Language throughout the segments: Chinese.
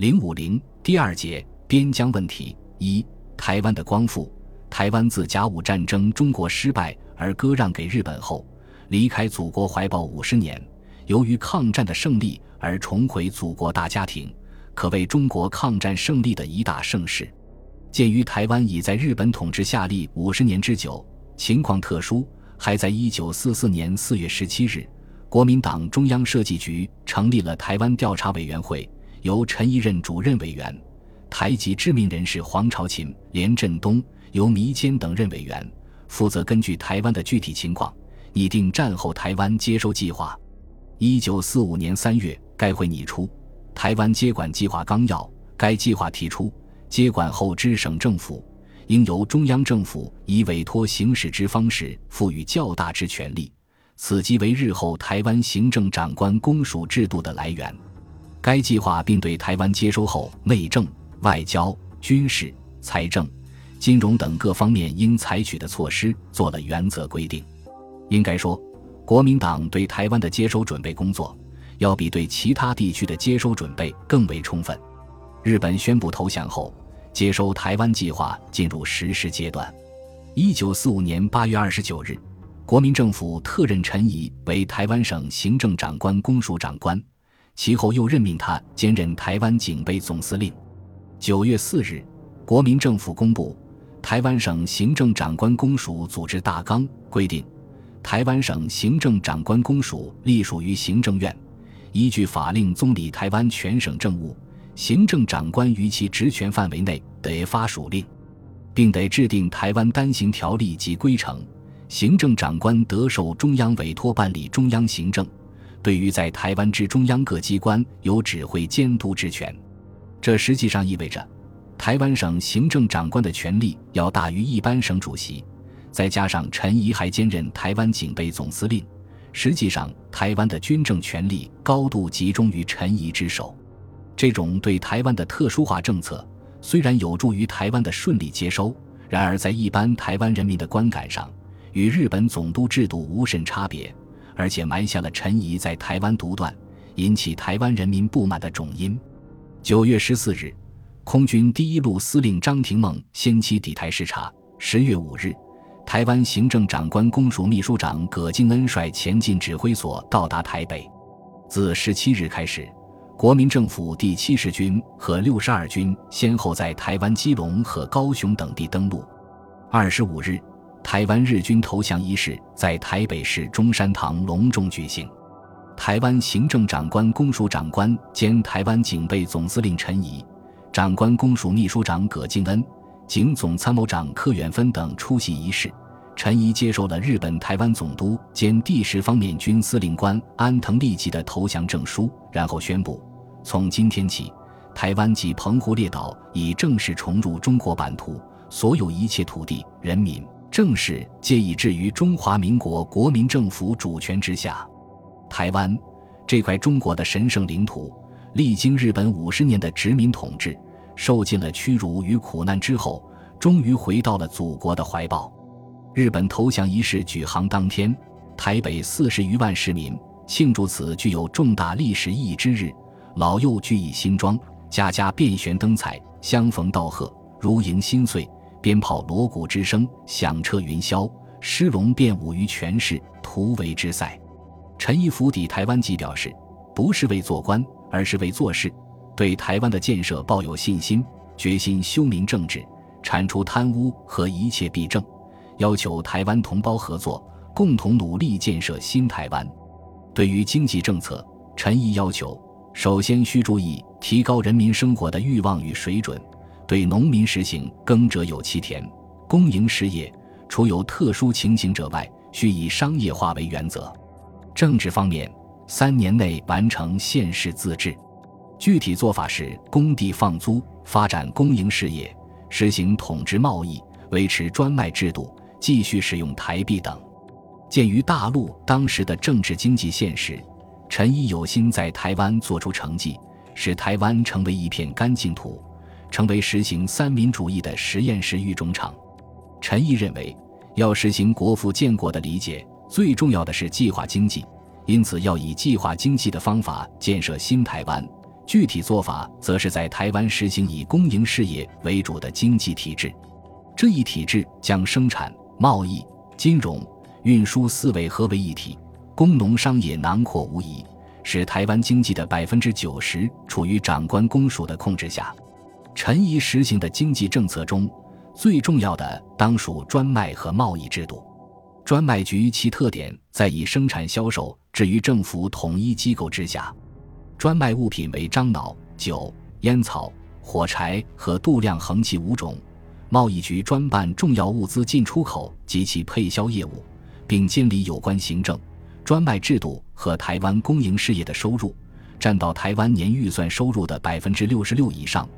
零五零第二节边疆问题一台湾的光复。台湾自甲午战争中国失败而割让给日本后，离开祖国怀抱五十年，由于抗战的胜利而重回祖国大家庭，可谓中国抗战胜利的一大盛事。鉴于台湾已在日本统治下立五十年之久，情况特殊，还在一九四四年四月十七日，国民党中央设计局成立了台湾调查委员会，由陈仪任主任委员，台籍知名人士黄朝琴、连振东。由弥坚等任委员负责根据台湾的具体情况拟定战后台湾接收计划。一九四五年三月，该会拟出《台湾接管计划纲要》。该计划提出，接管后之省政府应由中央政府以委托行使之方式赋予较大之权力，此即为日后台湾行政长官公署制度的来源。该计划并对台湾接收后内政、外交、军事、财政。金融等各方面应采取的措施做了原则规定。应该说，国民党对台湾的接收准备工作，要比对其他地区的接收准备更为充分。日本宣布投降后，接收台湾计划进入实施阶段。一九四五年八月二十九日，国民政府特任陈仪为台湾省行政长官公署长官，其后又任命他兼任台湾警备总司令。九月四日，国民政府公布。台湾省行政长官公署组织大纲规定，台湾省行政长官公署隶属于行政院，依据法令总理台湾全省政务。行政长官于其职权范围内得发属令，并得制定台湾单行条例及规程。行政长官得受中央委托办理中央行政，对于在台湾之中央各机关有指挥监督之权。这实际上意味着。台湾省行政长官的权力要大于一般省主席，再加上陈仪还兼任台湾警备总司令，实际上台湾的军政权力高度集中于陈仪之手。这种对台湾的特殊化政策虽然有助于台湾的顺利接收，然而在一般台湾人民的观感上，与日本总督制度无甚差别，而且埋下了陈仪在台湾独断，引起台湾人民不满的种因。九月十四日。空军第一路司令张廷梦先期抵台视察。十月五日，台湾行政长官公署秘书长葛敬恩率前进指挥所到达台北。自十七日开始，国民政府第七十军和六十二军先后在台湾基隆和高雄等地登陆。二十五日，台湾日军投降仪式在台北市中山堂隆重举行。台湾行政长官公署长官兼台湾警备总司令陈仪。长官公署秘书长葛敬恩、警总参谋长柯远芬等出席仪式。陈仪接受了日本台湾总督兼第十方面军司令官安藤利吉的投降证书，然后宣布：从今天起，台湾及澎湖列岛已正式重入中国版图，所有一切土地、人民、政事皆已置于中华民国国民政府主权之下。台湾这块中国的神圣领土。历经日本五十年的殖民统治，受尽了屈辱与苦难之后，终于回到了祖国的怀抱。日本投降仪式举行当天，台北四十余万市民庆祝此具有重大历史意义之日，老幼俱以新装，家家遍悬灯彩，相逢道贺，如迎新岁。鞭炮锣鼓之声响彻云霄，狮龙便舞于全市，突围之赛。陈毅府邸台湾籍表示，不是为做官。而是为做事，对台湾的建设抱有信心，决心修明政治，铲除贪污和一切弊政，要求台湾同胞合作，共同努力建设新台湾。对于经济政策，陈毅要求，首先需注意提高人民生活的欲望与水准，对农民实行耕者有其田，公营事业除有特殊情形者外，需以商业化为原则。政治方面。三年内完成县市自治，具体做法是工地放租、发展公营事业、实行统治贸易、维持专卖制度、继续使用台币等。鉴于大陆当时的政治经济现实，陈毅有心在台湾做出成绩，使台湾成为一片干净土，成为实行三民主义的实验室育种场。陈毅认为，要实行国富建国的理解，最重要的是计划经济。因此，要以计划经济的方法建设新台湾，具体做法则是在台湾实行以公营事业为主的经济体制。这一体制将生产、贸易、金融、运输四位合为一体，工农商业囊括无疑，使台湾经济的百分之九十处于长官公署的控制下。陈仪实行的经济政策中，最重要的当属专卖和贸易制度。专卖局其特点在以生产销售置于政府统一机构之下，专卖物品为樟脑、酒、烟草、火柴和度量衡器五种。贸易局专办重要物资进出口及其配销业务，并监理有关行政。专卖制度和台湾公营事业的收入，占到台湾年预算收入的百分之六十六以上。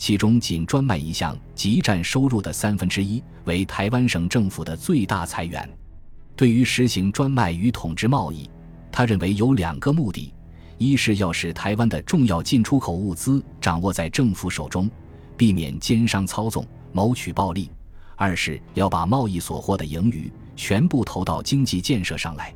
其中，仅专卖一项即占收入的三分之一，为台湾省政府的最大财源。对于实行专卖与统治贸易，他认为有两个目的：一是要使台湾的重要进出口物资掌握在政府手中，避免奸商操纵。谋取暴利，二是要把贸易所获的盈余全部投到经济建设上来。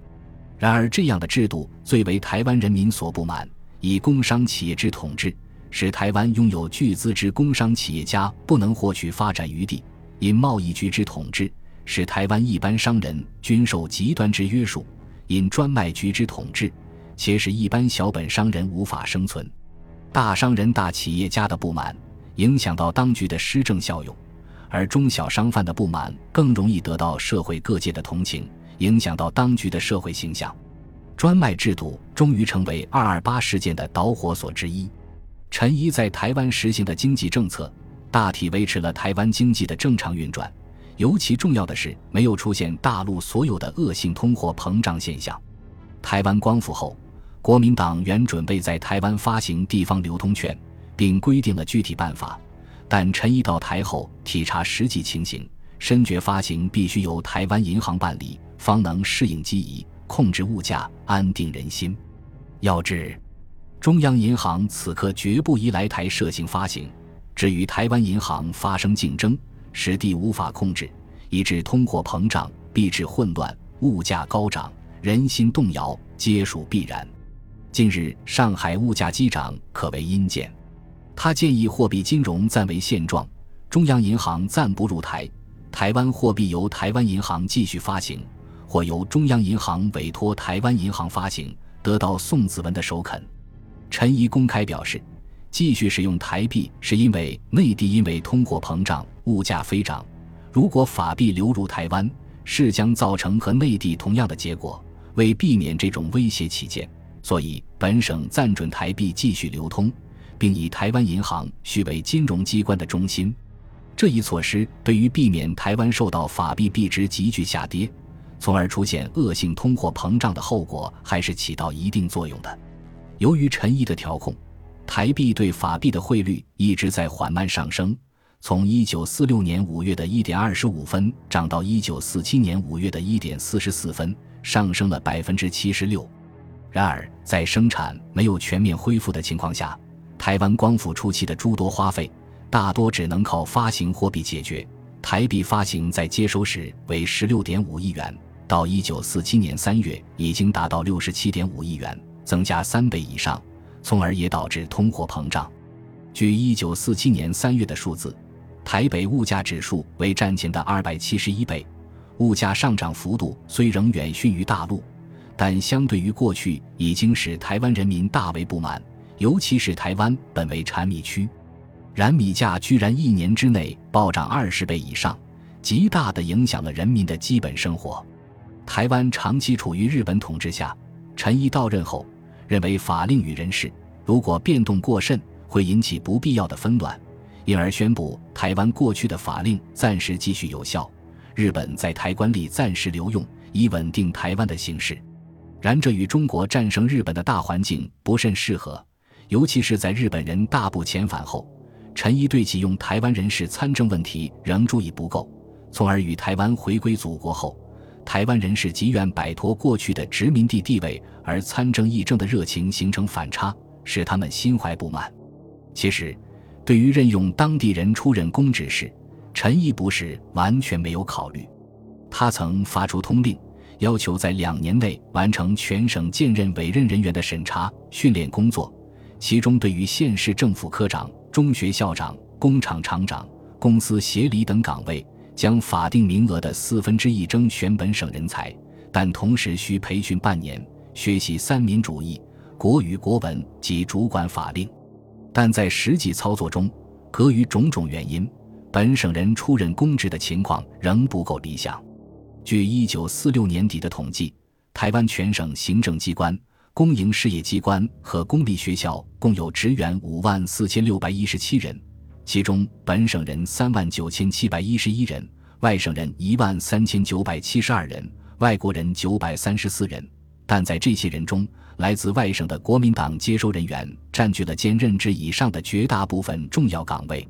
然而，这样的制度最为台湾人民所不满，以工商企业之统治，使台湾拥有巨资之工商企业家不能获取发展余地；因贸易局之统治，使台湾一般商人均受极端之约束；因专卖局之统治，且使一般小本商人无法生存。大商人、大企业家的不满，影响到当局的施政效用。而中小商贩的不满更容易得到社会各界的同情，影响到当局的社会形象。专卖制度终于成为二二八事件的导火索之一。陈仪在台湾实行的经济政策，大体维持了台湾经济的正常运转。尤其重要的是，没有出现大陆所有的恶性通货膨胀现象。台湾光复后，国民党原准备在台湾发行地方流通券，并规定了具体办法。但陈仪到台后体察实际情形，深觉发行必须由台湾银行办理，方能适应机宜，控制物价，安定人心。要知，中央银行此刻绝不宜来台设行发行，至与台湾银行发生竞争，使地无法控制，以致通货膨胀，币制混乱，物价高涨，人心动摇，皆属必然。近日上海物价激涨，可谓阴见。他建议货币金融暂为现状，中央银行暂不入台，台湾货币由台湾银行继续发行，或由中央银行委托台湾银行发行，得到宋子文的首肯。陈仪公开表示，继续使用台币是因为内地因为通货膨胀，物价飞涨，如果法币流入台湾，是将造成和内地同样的结果。为避免这种威胁起见，所以本省暂准台币继续流通。并以台湾银行续为金融机关的中心，这一措施对于避免台湾受到法币币值急剧下跌，从而出现恶性通货膨胀的后果，还是起到一定作用的。由于陈毅的调控，台币对法币的汇率一直在缓慢上升，从一九四六年五月的一点二十五分涨到一九四七年五月的一点四十四分，上升了百分之七十六。然而，在生产没有全面恢复的情况下，台湾光复初期的诸多花费，大多只能靠发行货币解决。台币发行在接收时为十六点五亿元，到一九四七年三月已经达到六十七点五亿元，增加三倍以上，从而也导致通货膨胀。据一九四七年三月的数字，台北物价指数为战前的二百七十一倍，物价上涨幅度虽仍远逊于大陆，但相对于过去已经使台湾人民大为不满。尤其是台湾本为产米区，然米价居然一年之内暴涨二十倍以上，极大的影响了人民的基本生活。台湾长期处于日本统治下，陈仪到任后认为法令与人事如果变动过甚，会引起不必要的纷乱，因而宣布台湾过去的法令暂时继续有效，日本在台官吏暂时留用，以稳定台湾的形势。然这与中国战胜日本的大环境不甚适合。尤其是在日本人大部遣返后，陈仪对其用台湾人士参政问题仍注意不够，从而与台湾回归祖国后，台湾人士急愿摆脱过去的殖民地地位而参政议政的热情形成反差，使他们心怀不满。其实，对于任用当地人出任公职时，陈毅不是完全没有考虑，他曾发出通令，要求在两年内完成全省建任委任人员的审查训练工作。其中对于县市政府科长、中学校长、工厂厂长、公司协理等岗位，将法定名额的四分之一征选本省人才，但同时需培训半年，学习三民主义、国语、国文及主管法令。但在实际操作中，隔于种种原因，本省人出任公职的情况仍不够理想。据一九四六年底的统计，台湾全省行政机关、公营事业机关和公立学校共有职员五万四千六百一十七人，其中本省人三万九千七百一十一人，外省人一万三千九百七十二人，外国人九百三十四人。但在这些人中，来自外省的国民党接收人员占据了兼任制以上的绝大部分重要岗位，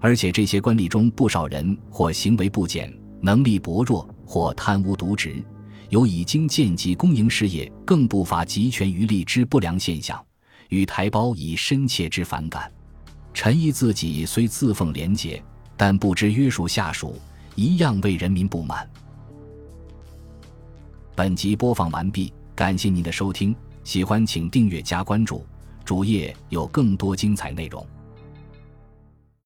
而且这些官吏中不少人或行为不检、能力薄弱，或贪污渎职，有已经见及公营事业更不乏集权渔利之不良现象，与台胞以深切之反感。陈毅自己虽自奉廉洁，但不知约束下属，一样为人民不满。本集播放完毕。感谢您的收听，喜欢请订阅加关注，主页有更多精彩内容。